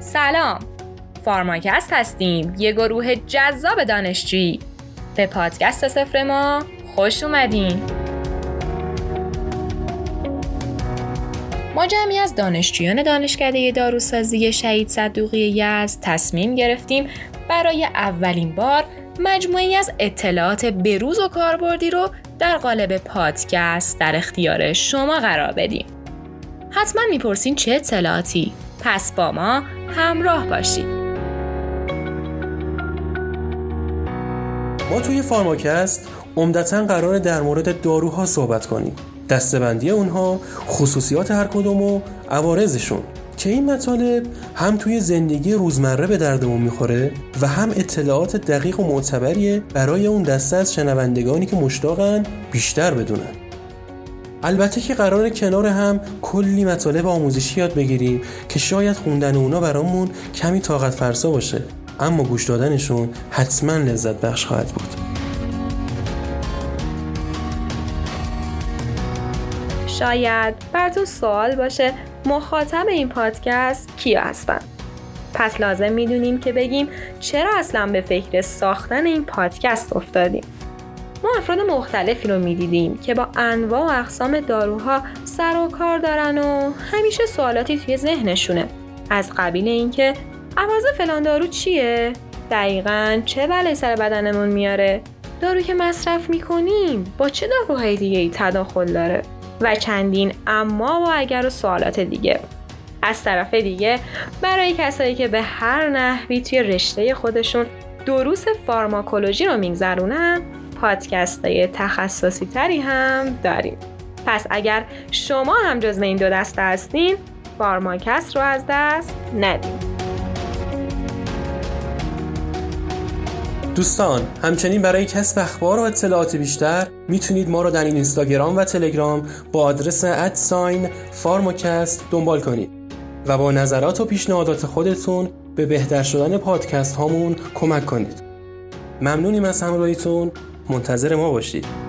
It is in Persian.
سلام فارماکست هستیم یه گروه جذاب دانشجویی به پادکست سفر ما خوش اومدین ما جمعی از دانشجویان دانشکده داروسازی شهید صدوقی یزد تصمیم گرفتیم برای اولین بار مجموعی از اطلاعات بروز و کاربردی رو در قالب پادکست در اختیار شما قرار بدیم. حتما می‌پرسین چه اطلاعاتی؟ پس با ما همراه باشید. ما توی فارماکست عمدتا قرار در مورد داروها صحبت کنیم. دستبندی اونها، خصوصیات هر کدوم و عوارضشون که این مطالب هم توی زندگی روزمره به دردمون می‌خوره و هم اطلاعات دقیق و معتبریه برای اون دسته از شنوندگانی که مشتاقن بیشتر بدونن البته که قرار کنار هم کلی مطالب آموزشی یاد بگیریم که شاید خوندن اونا برامون کمی طاقت فرسا باشه. اما گوش دادنشون حتما لذت بخش خواهد بود. شاید بر تو سوال باشه مخاطب این پادکست کیا هستن؟ پس لازم می‌دونیم که بگیم چرا اصلا به فکر ساختن این پادکست افتادیم. ما افراد مختلفی رو می‌دیدیم که با انواع و اقسام داروها سر و کار دارن و همیشه سوالاتی توی ذهنشونه. از قبیل اینکه عوض فلان دارو چیه؟ دقیقا چه بلایی سر بدنمون میاره؟ دارو که مصرف می‌کنیم با چه داروهای دیگه ای تداخل داره؟ و چندین اما و اگر و سوالات دیگه. از طرف دیگه برای کسایی که به هر نحوی توی رشته خودشون دروس فارماکولوژی رو میگذرونن پادکست های تخصصی تری هم داریم. پس اگر شما هم جزو این دو دسته هستین فارماکست رو از دست ندید دوستان همچنین برای کسب اخبار و اطلاعات بیشتر می‌تونید ما رو در این اینستاگرام و تلگرام با آدرس at sign فارماکست دنبال کنید و با نظرات و پیشنهادات خودتون به بهتر شدن پادکست هامون کمک کنید. ممنونیم از همراهیتون. منتظر ما باشید.